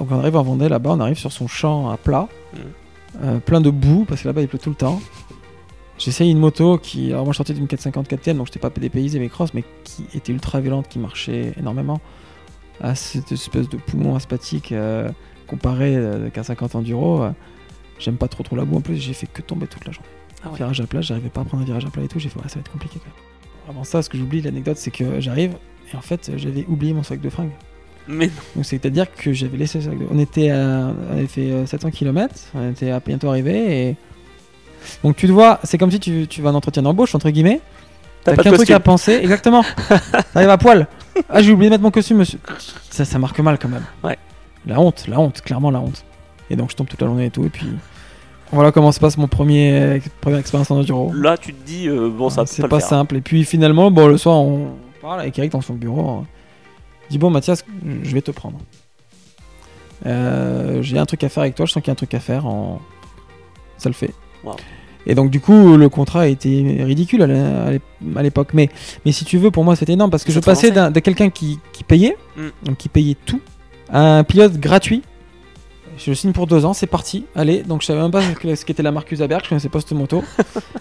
Donc on arrive à Vendée là-bas, on arrive sur son champ à plat, Mhm. euh, plein de boue parce que là-bas il pleut tout le temps. J'essaye une moto qui, alors moi je sortais d'une 450 4 donc j'étais pas dépaysé mes crosses, mais qui était ultra violente, qui marchait énormément à cette espèce de poumon asthmatique euh, comparé euh, qu'à 50 enduro. euh, J'aime pas trop trop la boue en plus, j'ai fait que tomber toute la journée. Ah ouais. Virage à plat, j'arrivais pas à prendre un virage à plat et tout, j'ai fait ouais, ça va être compliqué quand même. Avant ça, ce que j'oublie, l'anecdote, c'est que j'arrive et en fait j'avais oublié mon sac de fringues. Mais non. Donc c'est-à-dire que j'avais laissé le sac de... On était à... on avait fait euh, 700 km, on était à bientôt arrivé et... Donc tu te vois, c'est comme si tu, tu vas à un entretien d'embauche, entre guillemets. T'as pas qu'un truc à penser, exactement. T'arrives à poil. Ah j'ai oublié de mettre mon costume, monsieur. Ça, ça marque mal quand même. Ouais. La honte, la honte, clairement la honte. Et donc je tombe toute la journée et tout, et puis... Voilà comment se passe mon premier première expérience en enduro. Là, tu te dis, euh, bon, ça c'est pas, faire. simple. Et puis finalement, bon, le soir, on parle avec Eric dans son bureau. hein. Dit Bon, Mathias, je vais te prendre. Euh, J'ai un truc à faire avec toi, je sens qu'il y a un truc à faire. En... Ça le fait. Wow. Et donc, du coup, le contrat a été ridicule à l'époque. Mais, mais si tu veux, pour moi, c'était énorme parce que je passais de quelqu'un qui, qui payait, Mm. donc qui payait tout, à un pilote gratuit. Je signe pour deux ans, c'est parti. Allez, donc je savais même pas ce qu'était la marque Usaberg, je connaissais pas cette moto.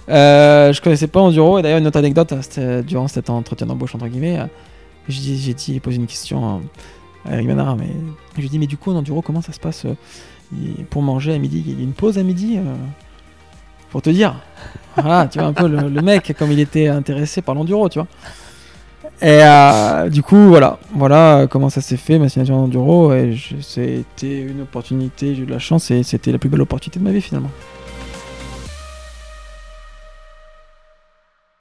Euh, je connaissais pas Enduro. Et d'ailleurs, une autre anecdote, hein, c'était durant cet entretien d'embauche, entre guillemets, euh, j'ai dit, posé une question à Eric Manard, mais je lui ai dit, mais du coup, en Enduro, comment ça se passe euh, pour manger à midi Il y a une pause à midi euh, Pour te dire. Voilà, tu vois un peu le, mec, comme il était intéressé par l'Enduro, tu vois. Et euh, du coup, voilà, voilà comment ça s'est fait, ma signature en enduro. Et je- c'était une opportunité, j'ai eu de la chance et c'était la plus belle opportunité de ma vie finalement.